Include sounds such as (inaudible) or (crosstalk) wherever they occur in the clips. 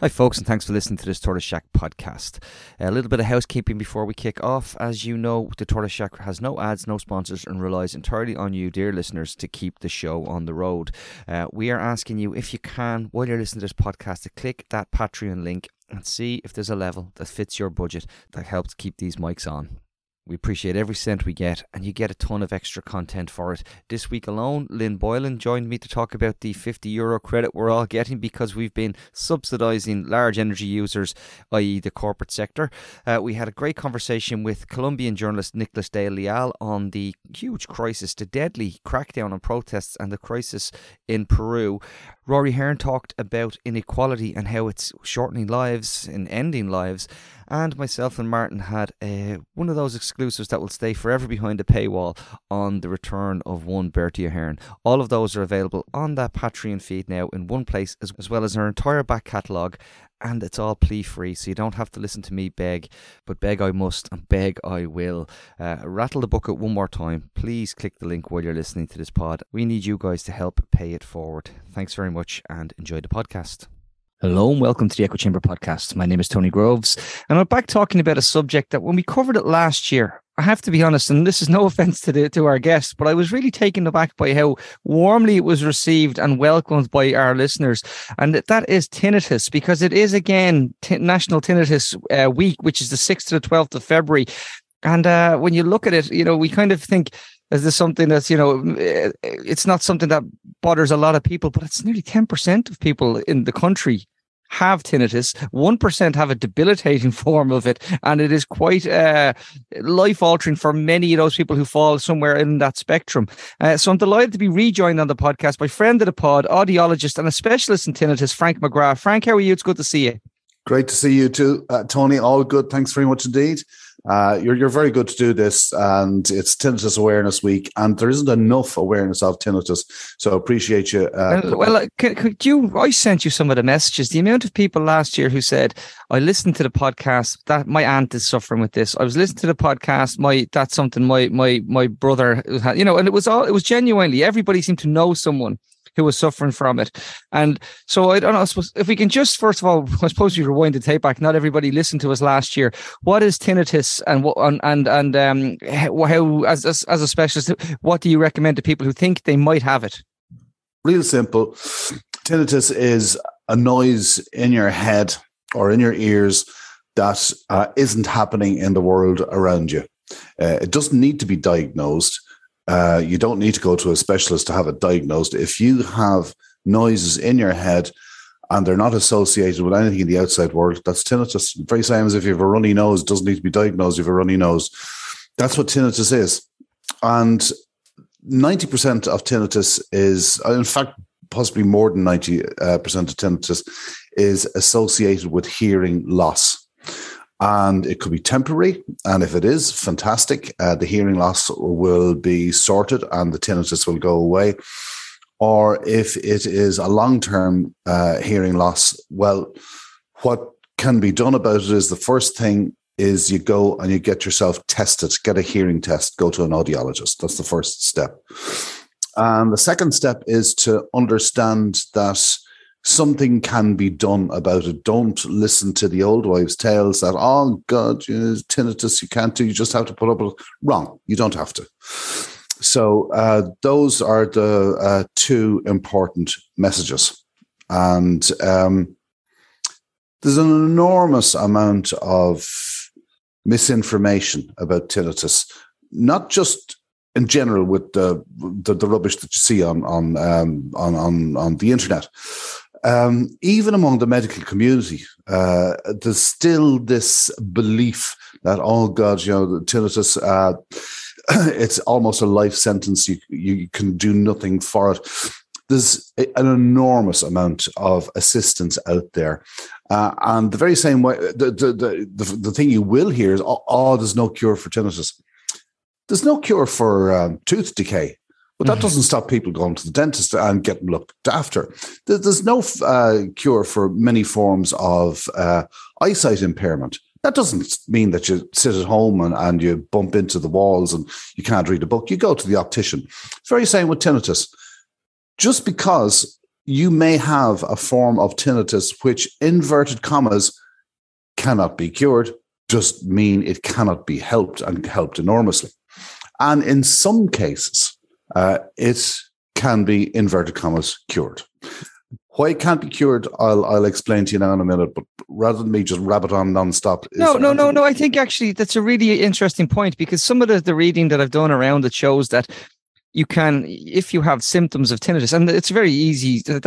Hi, folks, and thanks for listening to this Tortoise Shack podcast. A little bit of housekeeping before we kick off. As you know, the Tortoise Shack has no ads, no sponsors, and relies entirely on you, dear listeners, to keep the show on the road. Uh, we are asking you, if you can, while you're listening to this podcast, to click that Patreon link and see if there's a level that fits your budget that helps keep these mics on. We appreciate every cent we get, and you get a ton of extra content for it. This week alone, Lynn Boylan joined me to talk about the 50 euro credit we're all getting because we've been subsidising large energy users, i.e., the corporate sector. Uh, we had a great conversation with Colombian journalist Nicholas de Leal on the huge crisis, the deadly crackdown on protests, and the crisis in Peru. Rory Hearn talked about inequality and how it's shortening lives and ending lives. And myself and Martin had uh, one of those exclusives that will stay forever behind a paywall on the return of one Bertie Ahern. All of those are available on that Patreon feed now in one place, as, as well as our entire back catalogue and it's all plea free, so you don't have to listen to me beg, but beg I must and beg I will. Uh, rattle the bucket one more time. Please click the link while you're listening to this pod. We need you guys to help pay it forward. Thanks very much and enjoy the podcast. Hello and welcome to the Echo Chamber podcast. My name is Tony Groves, and I'm back talking about a subject that when we covered it last year, I have to be honest, and this is no (laughs) offense to the to our guests, but I was really taken aback by how warmly it was received and welcomed by our listeners, and that is tinnitus because it is again t- National Tinnitus uh, Week, which is the sixth to the twelfth of February, and uh, when you look at it, you know we kind of think is this something that's you know eh, it's not something that bothers a lot of people but it's nearly 10% of people in the country have tinnitus. 1% have a debilitating (laughs) form of it and it is quite uh, life altering for many of those people who fall somewhere in that spectrum. Uh, so i'm delighted to be rejoined on the podcast by friend of the pod audiologist and a specialist in tinnitus frank mcgrath. Frank how are you? It's good to see you great to see you too uh, tony all good thanks very much indeed uh, you're you're very good to do this, and it's Tinnitus Awareness Week, and there isn't enough awareness of tinnitus. So appreciate you. Uh, well, well uh, could, could, you? I sent you some of the messages. The amount of people last year who said, "I listened to the podcast that my aunt is suffering with this. I was listening to the podcast. My that's something my my my brother, you know." And it was all it was genuinely everybody seemed to know someone who was suffering from it. And so I don't know. I suppose if we can just first of all, (laughs) I suppose you rewind the tape back. Not everybody listened to us last year. What is tinnitus, and what and and, and um, how as, as as a specialist, what do you recommend to people who think they might have it? Real simple. Tinnitus is a noise in your head or in your ears that uh, not happening in the world around you. Uh, it doesn't need to be diagnosed. Uh, you don't need to go to a specialist to have it diagnosed. If you have noises in your head and they're not associated with anything in the outside world, that's tinnitus. Very same as if you have a runny nose, it doesn't need to be diagnosed. You have a runny nose. That's what tinnitus is. And 90% of tinnitus is, in fact, possibly more than 90% uh, of tinnitus is associated with hearing loss and it could be temporary. And if it is, fantastic. Uh, the hearing loss will be sorted and the tinnitus will go away. Or if it is a long term uh, hearing loss, well, what can be done about it is the first thing is you go and you get yourself tested, get a hearing test, go to an audiologist. That's the first step. And the second step is to understand that something can be done about it. Don't listen to the old wives' tales that, oh God, you know, tinnitus, you can't do, you just have to put up with Wrong. You don't have to. So uh, those are the uh, two important messages. And um, there's an enormous amount of misinformation about tinnitus, not just in general with the, the, the rubbish that you see on on um, on on on the internet, um, even among the medical community, uh, there's still this belief that, oh God, you know, tinnitus, uh, (clears throat) it's almost a life sentence. You, you can do nothing for it. There's an enormous amount of assistance out there. Uh, and the very same way, the, the, the, the, thing you will hear is, oh, oh, there's no cure for tinnitus. There's no cure for um, tooth decay. But that doesn't stop people going to the dentist and getting looked after. There's no uh, cure for many forms of uh, eyesight impairment. That doesn't mean that you sit at home and, and you bump into the walls and you can't read a book. You go to the optician. It's very same with tinnitus. Just because you may have a form of tinnitus which, inverted commas, cannot be cured, just mean it cannot be helped and helped enormously. And in some cases, uh, it can be, inverted commas, cured. Why it can't be cured, I'll I'll explain to you now in a minute. But rather than me just rabbit on nonstop, no, no, no, no. I think actually that's a really interesting point because some of the, the reading that I've done around it shows that you can if you have symptoms of tinnitus and it's very easy that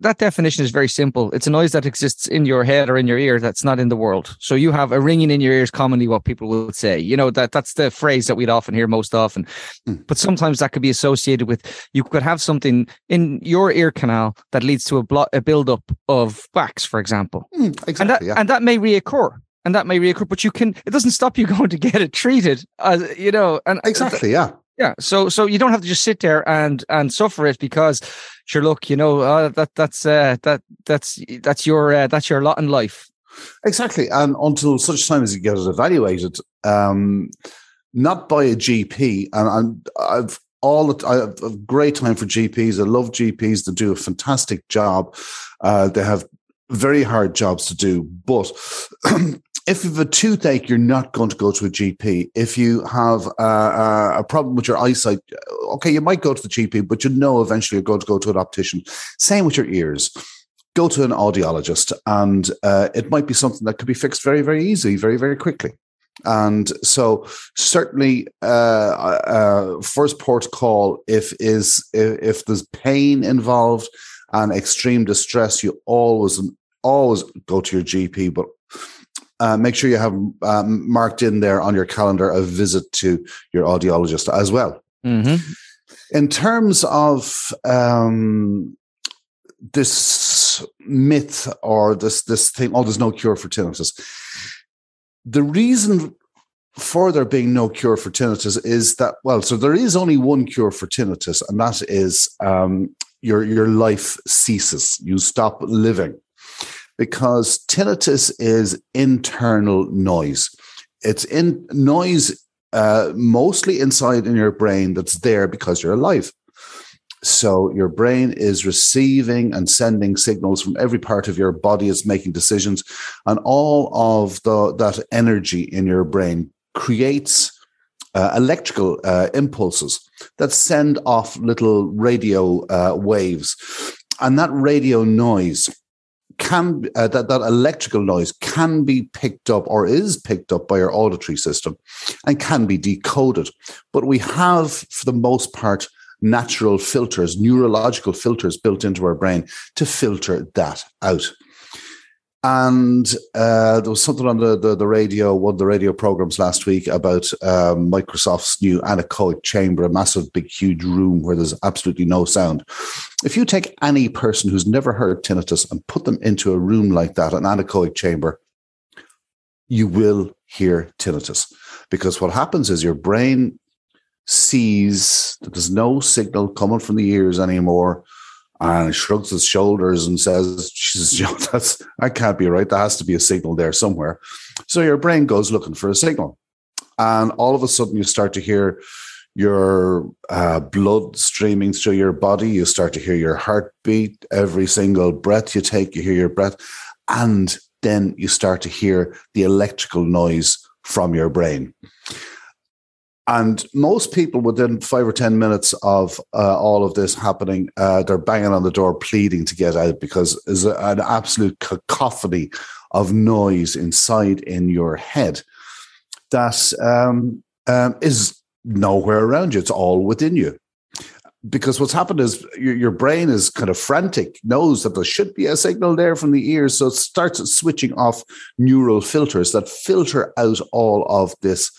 that definition is very simple. It's a noise that exists in your head or in your ear that's not in the world. So you have a ringing in your ears commonly what people would say. You know that that's the phrase that we'd often hear most often. Mm. but sometimes that could be associated with you could have something in your ear canal that leads to a, blo- a buildup of wax for example. Mm, exactly, and that yeah. and that may reoccur and that may reoccur but you can it doesn't stop you (laughs) going to get it treated as you know and exactly yeah yeah, so so you don't have to just sit there and and suffer it because, sure, look, you know uh, that that's uh, that that's that's your uh, that's your lot in life. Exactly, and until such time as you get it evaluated, um, not by a GP, and I'm, I've all the, I have a great time for GPs. I love GPs. They do a fantastic job. Uh, they have very hard jobs to do, but (clears throat) if you have a toothache, you're not going to go to a GP. If you have a, a problem with your eyesight, okay, you might go to the GP, but you know eventually you're going to go to an optician. Same with your ears. Go to an audiologist, and uh, it might be something that could be fixed very, very easily, very, very quickly. And so, certainly, uh, uh, first port call if is if, if there's pain involved and extreme distress, you always always go to your GP, but uh, make sure you have um, marked in there on your calendar a visit to your audiologist as well. Mm-hmm. In terms of um, this myth or this this thing, oh, there's no cure for tinnitus. The reason for there being no cure for tinnitus is that well, so there is only one cure for tinnitus, and that is um, your your life ceases. You stop living because tinnitus is internal noise. It's in noise uh, mostly inside in your brain that's there because you're alive. So your brain is receiving and sending signals from every part of your body. It's making decisions, and all of the that energy in your brain creates uh, electrical uh, impulses that send off little radio uh, waves, and that radio noise can uh, that that electrical noise can be picked up or is picked up by our auditory system and can be decoded. But we have for the most part natural filters neurological filters built into our brain to filter that out and uh, there was something on the, the, the, radio, one of the radio programs last week about um, Microsoft's new anechoic chamber, a massive, big, huge room where there's absolutely no sound. If you take any person who's never heard tinnitus and put them into a room like that, an anechoic chamber, you will hear tinnitus. Because what happens is your brain sees that there's no signal coming from the ears anymore and shrugs his shoulders and says, Jesus, (laughs) that's that can't be right. There has to be a signal there somewhere. So your brain goes looking for a signal. And all of a sudden you start to hear your uh, blood streaming through your body. You start to hear your heartbeat. Every single breath you take, you hear your breath. And then you start to hear the electrical noise from your brain. And most people within five or 10 minutes of uh, all of this happening, uh, they're banging on the door, pleading to get out because there's an absolute cacophony of noise inside in your head that um, um, is nowhere around you. It's all within you. Because what's happened is your, your brain is kind of frantic, knows that there should be a signal there from the ears. So it starts switching off neural filters that filter out all of this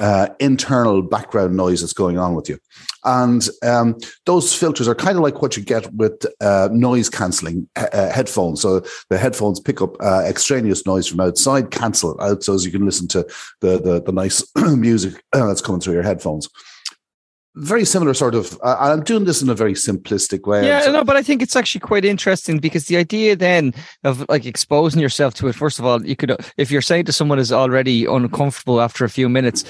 uh, internal background noise that's going on with you. And um, those filters are kind of like what you get with uh, noise cancelling uh, headphones. So the headphones pick up uh, extraneous noise from outside, cancel it out so as you can listen to the, the, the nice (clears throat) music uh, that's coming through your headphones very similar sort of uh, i'm doing this in a very simplistic way yeah no but i think it's actually quite interesting because the idea then of like exposing yourself to it first of all you could if you're saying to someone is already uncomfortable after a few minutes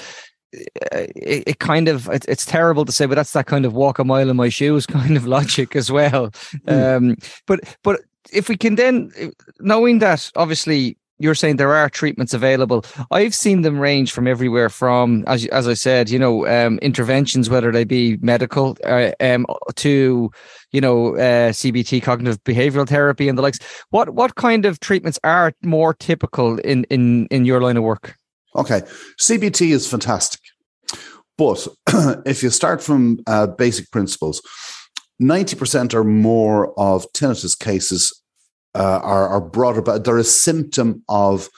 it, it kind of it, it's terrible to say, but that's that kind of walk a mile in my shoes (laughs) kind of logic as well. Mm. Um, but but if we can then knowing that obviously you're saying there are treatments available. I've seen them range from everywhere from, as as I said, you know, um, interventions, whether they be medical, uh, um, to you know, uh, CBT, cognitive behavioral therapy, and the likes. What what kind of treatments are more typical in in in your line of work? Okay, CBT is fantastic, but (clears throat) if you start from uh, basic principles, ninety percent or more of tinnitus cases uh, are, are brought about. They're a symptom of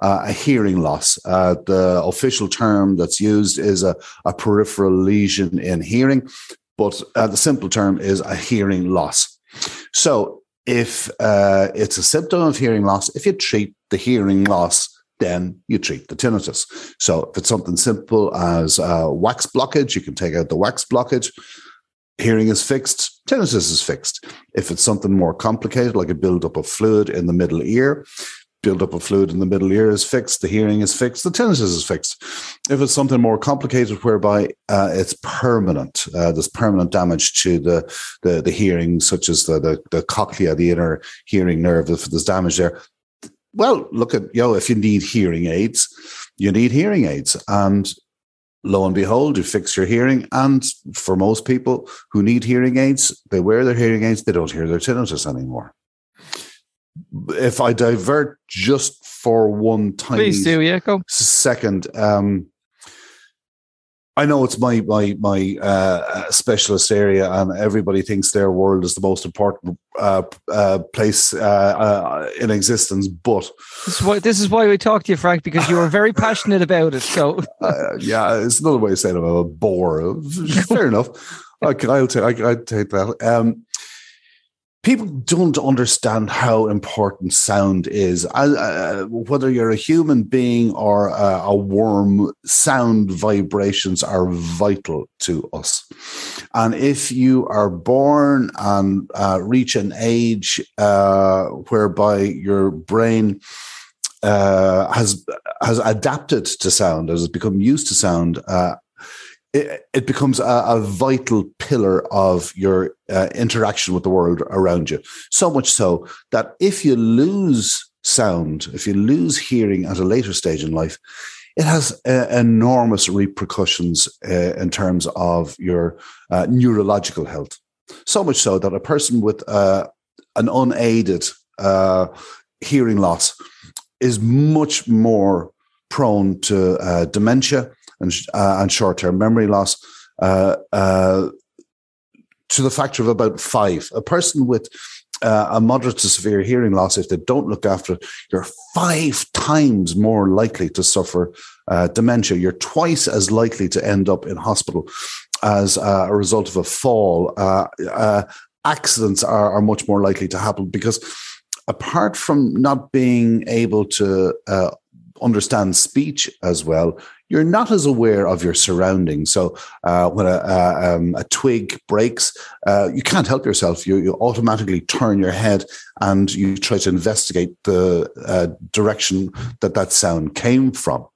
uh, a hearing loss. Uh, the official term that's used is a, a peripheral lesion in hearing, but uh, the simple term is a hearing loss. So, if uh, it's a symptom of hearing loss, if you treat the hearing loss, then you treat the tinnitus. So, if it's something simple as wax blockage, you can take out the wax blockage hearing is fixed, tinnitus is fixed. If it's something more complicated, like a buildup of fluid in the middle ear, buildup of fluid in the middle ear is fixed, the hearing is fixed, the tinnitus is fixed. If it's something more complicated, whereby uh, it's permanent, uh, there's permanent damage to the, the, the hearing, such as the, the, the cochlea, the inner hearing nerve, if there's damage there, well, look at, you know, if you need hearing aids, you need hearing aids. And lo and behold, you fix your hearing. And for most people who need hearing aids, they wear their hearing aids, they don't hear their tinnitus anymore. If I divert just for one tiny Please do, yeah, go. second, um, I know it's my my my uh, specialist area, and everybody thinks their world is the most important uh, uh, place uh, uh, in existence. But this is why this is why we talk to you, Frank, because you are very passionate about it. So (laughs) uh, yeah, it's another way of saying I'm a bore. Fair enough. I, will take I, will take that. Um, people don't understand how important sound is. Uh, whether you're a human being or a, a, worm, sound vibrations are vital to us. And if you are born and uh, reach an age uh, whereby your brain uh, has has adapted to sound, has become used to sound, uh, it, it becomes a, a, vital pillar of your uh, interaction with the world around you. So much so that if you lose sound, if you lose hearing at a later stage in life, it has uh, enormous repercussions uh, in terms of your uh, neurological health. So much so that a person with uh, an unaided uh, hearing loss is much more prone to dementia and, uh, and short term memory loss uh, uh, to the factor of about five. A person with uh, a moderate to severe hearing loss, if they don't look after it, you're five times more likely to suffer uh, dementia. You're twice as likely to end up in hospital as uh, a result of a fall. accidents are, are much more likely to happen because apart from not being able to uh, understand speech as well, you're not as aware of your surroundings. So uh, when a, a, um, a, twig breaks, uh, you can't help yourself. You, you automatically turn your head and you try to investigate the uh, direction that that sound came from.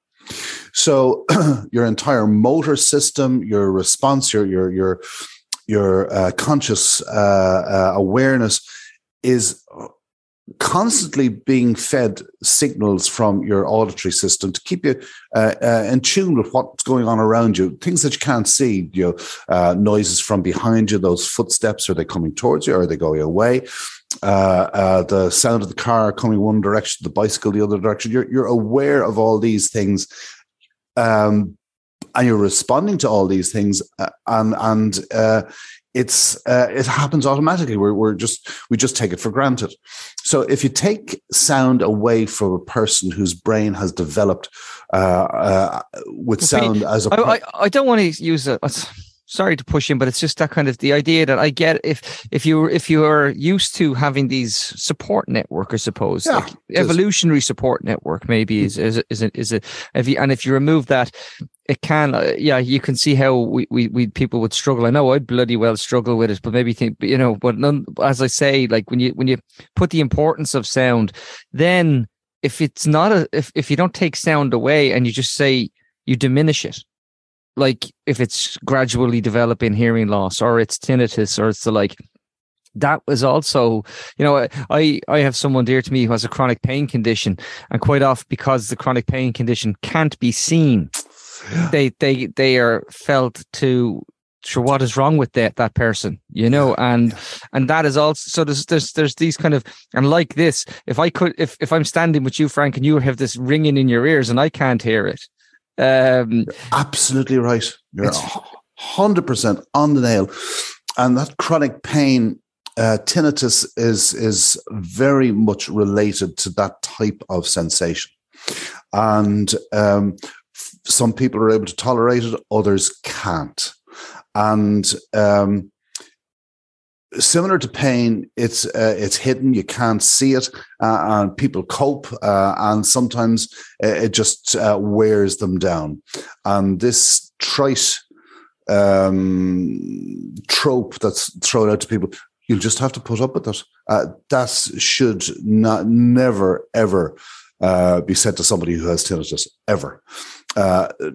So (clears throat) your entire motor system, your response, your your your your uh, conscious uh, uh, awareness is constantly being fed signals from your auditory system to keep you uh, uh, in tune with what's going on around you things that you can't see you know uh, noises from behind you those footsteps are they coming towards you or are they going away uh, uh, the sound of the car coming one direction the bicycle the other direction you're, you're aware of all these things um, and you're responding to all these things uh, and and it's uh, it happens automatically. We're, we're just we just take it for granted. So if you take sound away from a person whose brain has developed uh, uh, with sound as a, I, I, I don't want to use it sorry to push in, but it's just that kind of the idea that I get if if you if you are used to having these support network, I suppose, yeah, like evolutionary support network, maybe is is is a, is a if you and if you remove that, it can uh, yeah you can see how we, we we people would struggle. I know I'd bloody well struggle with it, but maybe think you know, but none, as I say, like when you when you put the importance of sound, then if it's not a if if you don't take sound away and you just say you diminish it like if it's gradually developing hearing loss or it's tinnitus or it's the like that was also you know i i have someone dear to me who has a chronic pain condition and quite often because the chronic pain condition can't be seen they they they are felt to sure what is wrong with that that person you know and and that is also so there's there's there's these kind of and like this if i could if if i'm standing with you frank and you have this ringing in your ears and i can't hear it um absolutely right. You're 100% on the nail. And that chronic pain uh, tinnitus is is very much related to that type of sensation, and um, f- some people are able to tolerate it, others can't, and um, similar to pain, it's uh, it's hidden. You can't see it, uh, and people cope, uh, and sometimes uh, it just uh, wears them down. And this trite um, trope that's thrown out to people: You'll just have to put up with it. Uh, that should not never ever be said to somebody who has tinnitus ever.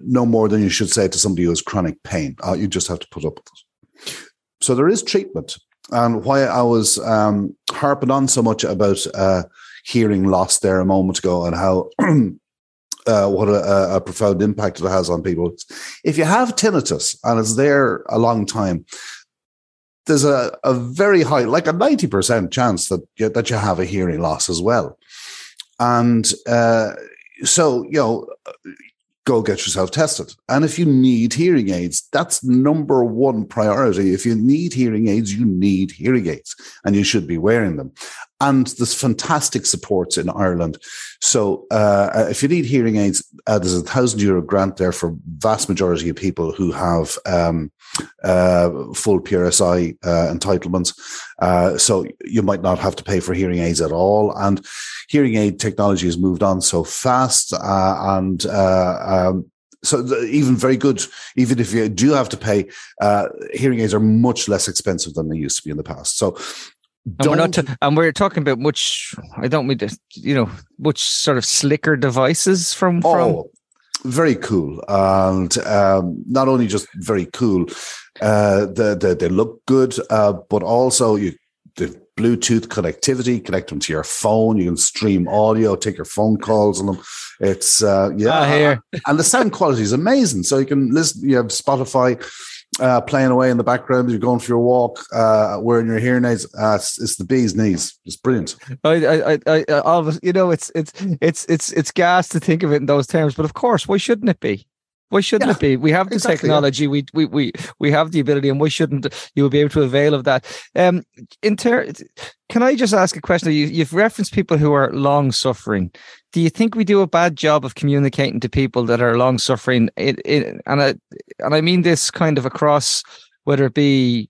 No more than you should say to somebody who has chronic pain. You just have to put up with it. So there is treatment, and why I was um, harping on so much about uh, hearing loss there a moment ago and how. (clears throat) Uh, what a, a, profound impact it has on people. If you have tinnitus and it's there a long time, there's a, a very high, like a 90% chance that you, that you have a hearing loss as well. And uh, so, you know, go get yourself tested. And if you need hearing aids, that's number one priority. If you need hearing aids, you need hearing aids and you should be wearing them. And there's fantastic supports in Ireland. So uh, if you need hearing aids, uh, there's a thousand euro grant there for vast majority of people who have um, uh, full PRSI uh, entitlements. Uh, so you might not have to pay for hearing aids at all. And hearing aid technology has moved on so fast, uh, and um, so even very good. Even if you do have to pay, uh, hearing aids are much less expensive than they used to be in the past. So and we're not, and we're talking about much. I don't mean to, you know, much sort of slicker devices from oh, from. Very cool, and um, not only just very cool, uh, the, the, they look good, uh, but also you the Bluetooth connectivity, connect them to your phone. You can stream audio, take your phone calls on them. It's uh, yeah, ah, here. and the sound quality is amazing. So you can listen. You have Spotify uh, playing away in the background. You're going for your walk, uh, wearing your hearing aids. Uh, it's, it's, the bee's knees. It's brilliant. I, I, I, I, you know, it's, it's, it's, it's, it's gas to think of it in those terms, but of course, why shouldn't it be? Why shouldn't yeah, it be? We have the exactly, technology. Yeah. We, we we we have the ability, and why shouldn't you will be able to avail of that? Um, in ter- can I just ask a question? You, you've referenced people who are long suffering. Do you think we do a bad job of communicating to people that are long suffering? It, it, and I and I mean this kind of across whether it be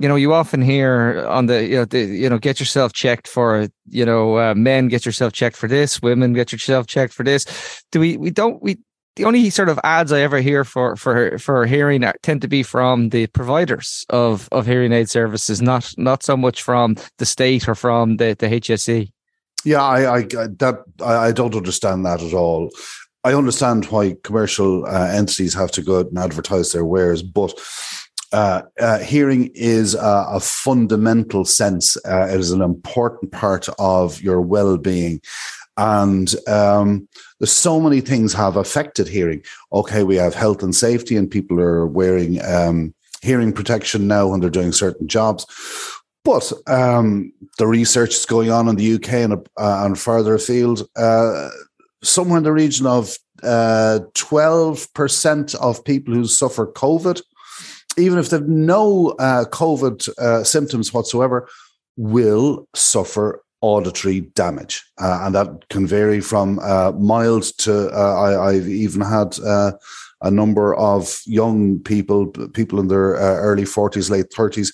you know, you often hear on the, you know, the, you know, get yourself checked for, you know, uh, men get yourself checked for this, women get yourself checked for this. Do we, we don't, we, the only sort of ads I ever hear for for for hearing tend to be from the providers of of hearing aid services, not not so much from the state or from the the HSE. Yeah, I, I that I don't understand that at all. I understand why commercial uh, entities have to go out and advertise their wares, but uh, uh, hearing is a, a fundamental sense. Uh, it is an important part of your well-being, and um, there's so many things have affected hearing. Okay, we have health and safety, and people are wearing um, hearing protection now when they're doing certain jobs. But um, the research is going on in the UK and, uh, and further afield. Uh, somewhere in the region of uh, 12% of people who suffer COVID, even if they've no uh, COVID uh, symptoms whatsoever, will suffer auditory damage, uh, and that can vary from uh, mild to uh, I, have even had uh, a number of young people, people in their uh, early forties, late thirties,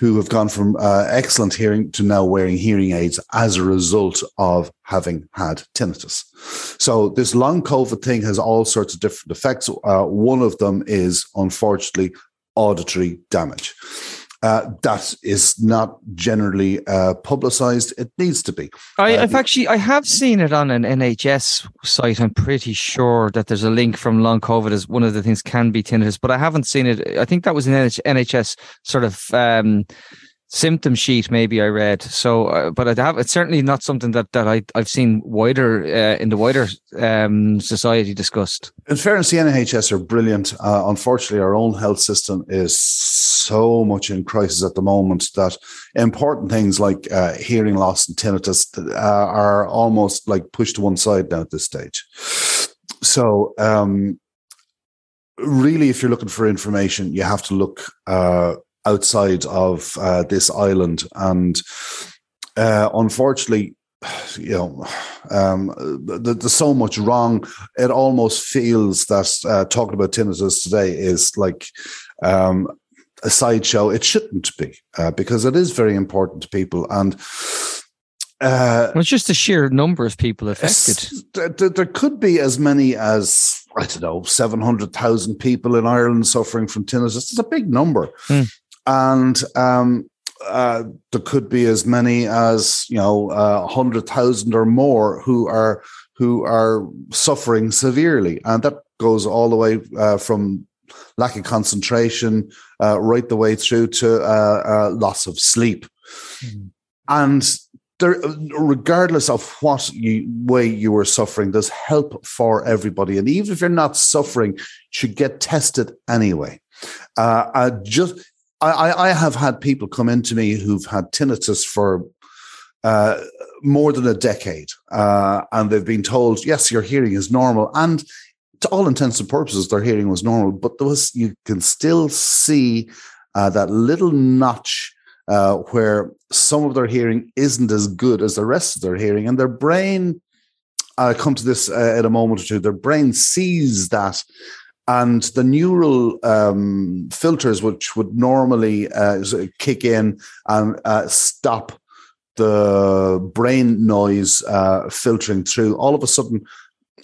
who have gone from excellent hearing to now wearing hearing aids as a result of having had tinnitus. So this long COVID thing has all sorts of different effects. one of them is unfortunately auditory damage. Uh, that is not generally uh, publicized. It needs to be. I, Uh, have actually I have seen it on an NHS site. I'm pretty sure that there's a link from long COVID as one of the things can be tinnitus, but I haven't seen it. I think that was an NHS sort of um, symptom sheet. Maybe I read. So, uh, but I have. It's certainly not something that that I I've seen wider uh, in the wider um, society discussed. In fairness, the NHS are brilliant. Uh, unfortunately, our own health system is so much in crisis at the moment that important things like uh, hearing loss and tinnitus uh, are almost like pushed to one side now at this stage. So, um, really, if you're looking for information, you have to look uh, outside of uh, this island. And uh, unfortunately, you know, um, th- there's so much wrong. It almost feels that uh, talking about tinnitus today is like um, a sideshow. It shouldn't be uh, because it is very important to people. And uh, Well, it's just the sheer number of people affected. there, there- could be as many as I don't know, seven hundred thousand people in Ireland suffering from tinnitus. It's a big number, Hmm. And um, uh, there could be as many as you know, uh, hundred thousand or more who are who are suffering severely, and that goes all the way uh, from lack of concentration uh, right the way through to uh, uh, loss of sleep, Mhm. and there, regardless of what you, way you were suffering, there's help for everybody. And even if you're not suffering, you should get tested anyway. Uh, I just, I, I have had people come into me who've had tinnitus for uh, more than a decade, uh, and they've been told, yes, your hearing is normal, and to all intents and purposes, their hearing was normal, but there was you can still see uh, that little notch uh, where some of their hearing isn't as good as the rest of their hearing, and their brain. I'll come to this uh, in a moment or two. Their brain sees that, and the neural um, filters, which would normally uh, kick in and uh, stop the brain noise uh, filtering through, all of a sudden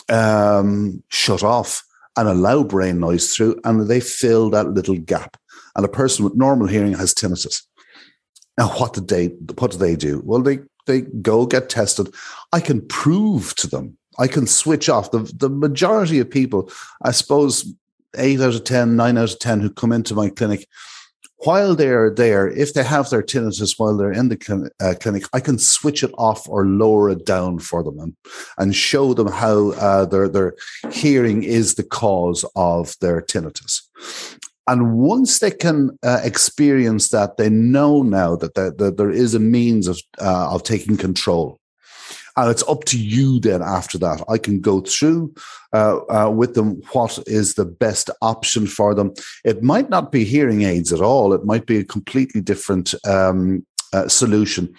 um, shut off and allow brain noise through, and they fill that little gap. And a person with normal hearing has tinnitus. Now, what did they? What do they do? Well, they they go get tested. I can prove to them. I can switch off the the majority of people. I suppose eight out of ten, nine out of ten who come into my clinic. While they're there, if they have their tinnitus while they're in the uh, clinic, I can switch it off or lower it down for them and, and show them how uh, their their hearing is the cause of their tinnitus. And once they can uh, experience that, they know now that, that, that there is a means of uh, of taking control. And it's up to you then after that. I can go through uh, uh, with them what is the best option for them. It might not be hearing aids at all, it might be a completely different um, uh, solution.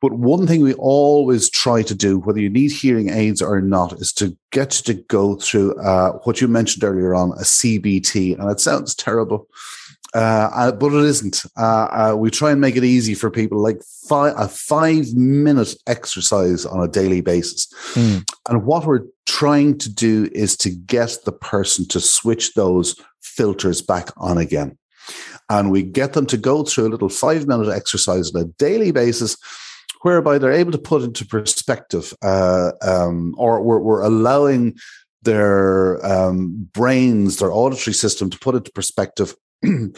But one thing we always try to do, whether you need hearing aids or not, is to get you to go through uh, what you mentioned earlier on a CBT. And it sounds terrible, uh, uh, but it isn't. Uh, uh, we try and make it easy for people, like five, a five minute exercise on a daily basis. Mm. And what we're trying to do is to get the person to switch those filters back on again. And we get them to go through a little five minute exercise on a daily basis whereby they're able to put into perspective, uh, um, or we're, we're, allowing their um, brains, their auditory system, to put into perspective (clears throat)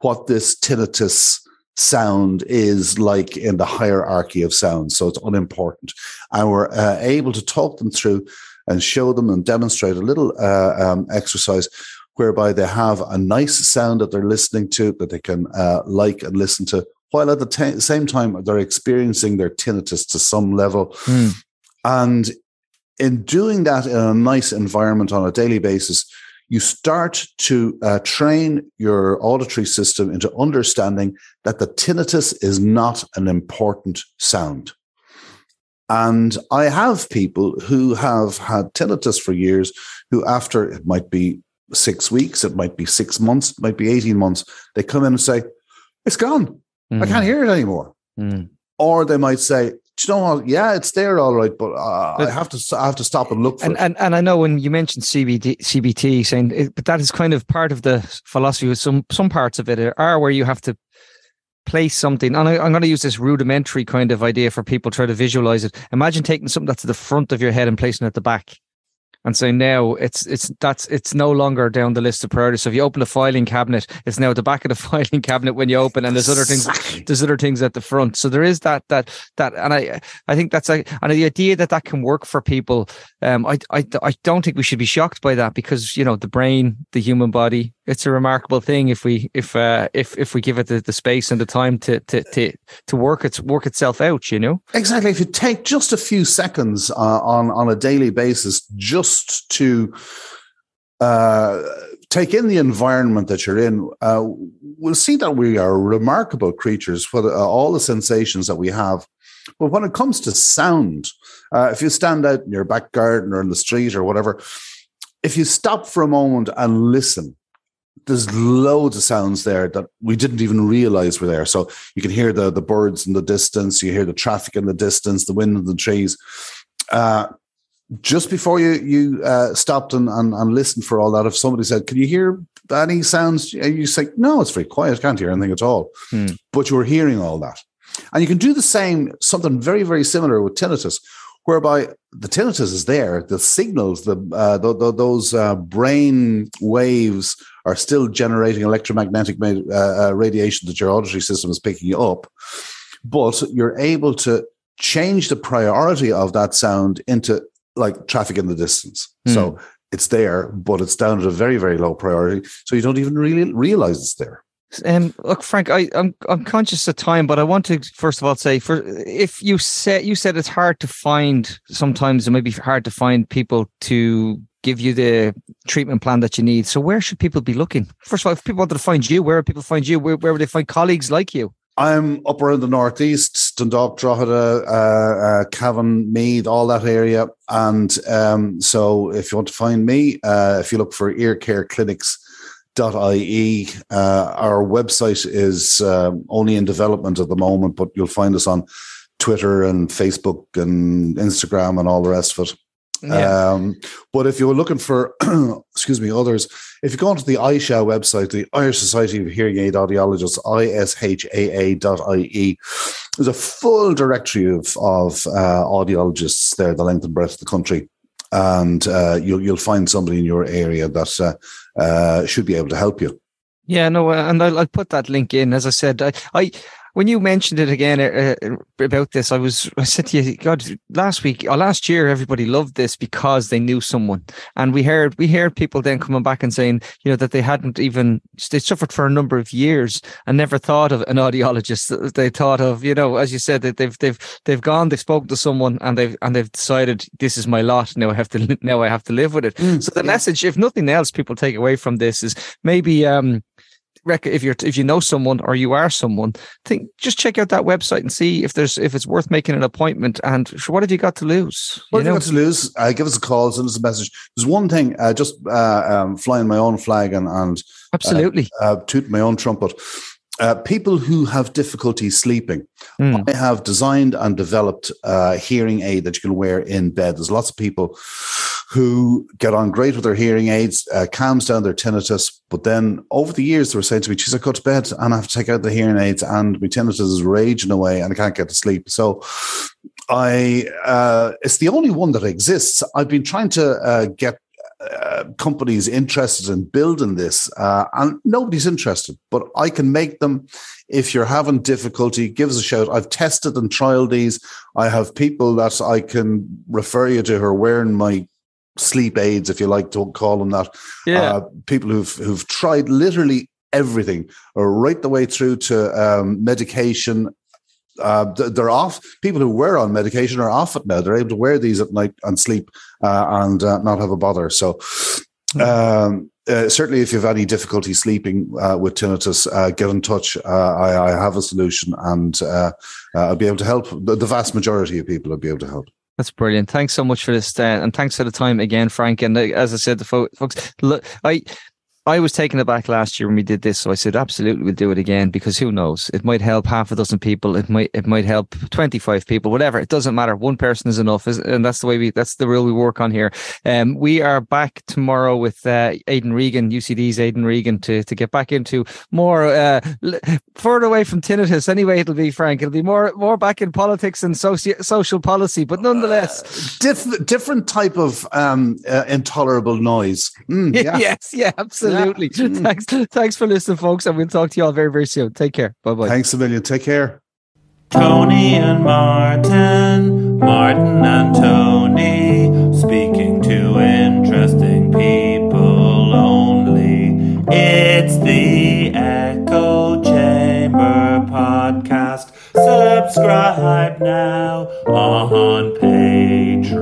what this tinnitus sound is like in the hierarchy of sounds. So it's unimportant, and we're uh, able to talk them through and show them and demonstrate a little uh, um, exercise whereby they have a nice sound that they're listening to that they can uh, like and listen to while at the t- same time they're experiencing their tinnitus to some level. Mm. And in doing that in a nice environment on a daily basis, you start to uh, train your auditory system into understanding that the tinnitus is not an important sound. And I have people who have had tinnitus for years who, after it might be six weeks, it might be six months, it might be 18 months, they come in and say, It's gone. Mm. I can't hear it anymore. Mm. Or they might say, you know what? Yeah, it's there, all right, but, uh, But- I have to I have to stop and look for And, it. and and I know when you mentioned CBT, CBT saying, it, but that is kind of part of the philosophy. With some some parts of it are where you have to place something, and I, am going to use this rudimentary kind of idea for people try to visualize it. Imagine taking something that's at the front of your head and placing it at the back and so now it's it's that's it's no longer down the list of priorities. So if you open a filing cabinet, it's now at the back of the (laughs) filing cabinet when you open, and there's other things there's other things at the front. So there is that that that, and I I think that's a and the idea that that can work for people. Um, I I I don't think we should be shocked by that because you know the brain, the human body, it's a remarkable thing if we if uh, if if we give it the, the space and the time to to to to work its work itself out you know? Exactly. If you take just a few seconds uh, on on a daily basis just to uh, take in the environment that you're in uh, we'll see that we are remarkable creatures for the, uh, all the sensations that we have. But when it comes to sound uh, if you stand out in your back garden or in the street or whatever if you stop for a moment and listen there's loads of sounds there that we didn't even realize were there. So you can hear the the birds in the distance, you hear the traffic in the distance, the wind in the trees. Uh, just before you you uh, stopped and, and, and listened for all that, if somebody said, "Can you hear any sounds?" You say, "No, it's very quiet. Can't hear anything at all." Hmm. But you were hearing all that, and you can do the same, something very very similar with tinnitus, whereby the tinnitus is there, the signals, the, uh, the, the those uh, brain waves are still generating electromagnetic uh, uh, radiation that your auditory system is picking up, but you're able to change the priority of that sound into like traffic in the distance. Mm. So it's there, but it's down at a very, very low priority. So you don't even really realize it's there. Um, look, Frank, I, I'm I'm conscious of time, but I want to first of all say, for if you said you said it's hard to find, sometimes it may be hard to find people to give you the treatment plan that you need. So where should people be looking? First of all, if people wanted to find you, where would people find you? Where, where would they find colleagues like you? I'm up around the northeast, Dundalk, Drogheda, uh, uh, Cavan, Meath, all that area. And um, so if you want to find me, uh, if you look for ear care. Uh, our website is um, only in development at the moment, but you'll find us on Twitter and Facebook and Instagram and all the rest of it. Yeah. Um, but if you're looking for, (clears throat) excuse me, others, if you go onto the ISHA website, the Irish Society of Hearing Aid Audiologists, ishaa.ie, there's a full directory of, of uh, audiologists there, the length and breadth of the country and uh, you'll you'll find somebody in your area that uh, uh, should be able to help you. Yeah, no, uh, and I'll, I'll, put that link in. As I said, I, I when you mentioned it again uh, uh, about this, I was I said to you, God, last week or last year, everybody loved this because they knew someone, and we heard we heard people then coming back and saying, you know, that they hadn't even they suffered for a number of years and never thought of an audiologist. They thought of, you know, as you said, that they've they've they've gone, they've spoken to someone, and they've and they've decided this is my lot. Now I have to (laughs) now I have to live with it. Mm, so the yeah. message, if nothing else, people take away from this is maybe um if you're if you know someone or you are someone, think just check out that website and see if there's if it's worth making an appointment. And what have you got to lose? What you have you got to lose? Uh, give us a call, send us a message. There's one thing, uh, just uh, um, flying my own flag and and uh, absolutely uh, toot my own trumpet. Uh, people who have difficulty sleeping. Mm. I have designed and developed a hearing aid that you can wear in bed. There's lots of people who get on great with their hearing aids, uh, calms down their tinnitus. But then over the years, they were saying to me, geez, I go to bed and I have to take out the hearing aids and my tinnitus is raging away and I can't get to sleep. So I, uh, it's the only one that exists. I've been trying to uh, get uh, companies interested in building this, uh, and nobody's interested. But I can make them. If you're having difficulty, give us a shout. I've tested and trialed these. I have people that I can refer you to who are wearing my sleep aids, if you like to call them that. Yeah. Uh, people who've who've tried literally everything, right the way through to um, medication. Uh, they're off. People who were on medication are off it now. They're able to wear these at night and sleep uh, and uh, not have a bother. So, hmm. um, uh, certainly, if you have any difficulty sleeping uh, with tinnitus, uh, get in touch. Uh, I, I, have a solution, and uh, I'll be able to help. The, the, vast majority of people, I'll be able to help. That's brilliant. Thanks so much for this, uh, and thanks for the time again, Frank. And uh, as I said, the fo- folks, look, I I was taken aback last year when we did this, so I said absolutely we'll do it again because who knows? It might help half a dozen people. It might it might help twenty five people. Whatever. It doesn't matter. One person is enough, and that's the way we that's the rule we work on here. Um, we are back tomorrow with uh, Aidan Regan, UCD's Aidan Regan, to to get back into more uh, further away from tinnitus. Anyway, it'll be Frank. It'll be more more back in politics and soci- social policy, but nonetheless, uh, diff- different type of um, uh, intolerable noise. Mm, (laughs) yeah. yes, yeah, absolutely. Yeah. Mm. (laughs) Thanks, thanks for listening, folks, and we'll talk to you all very, very soon. Take care. Bye bye. Thanks a million. Take care. Tony and Martin, Martin and Tony, speaking to interesting people only. It's the Echo Chamber podcast. Subscribe now on page.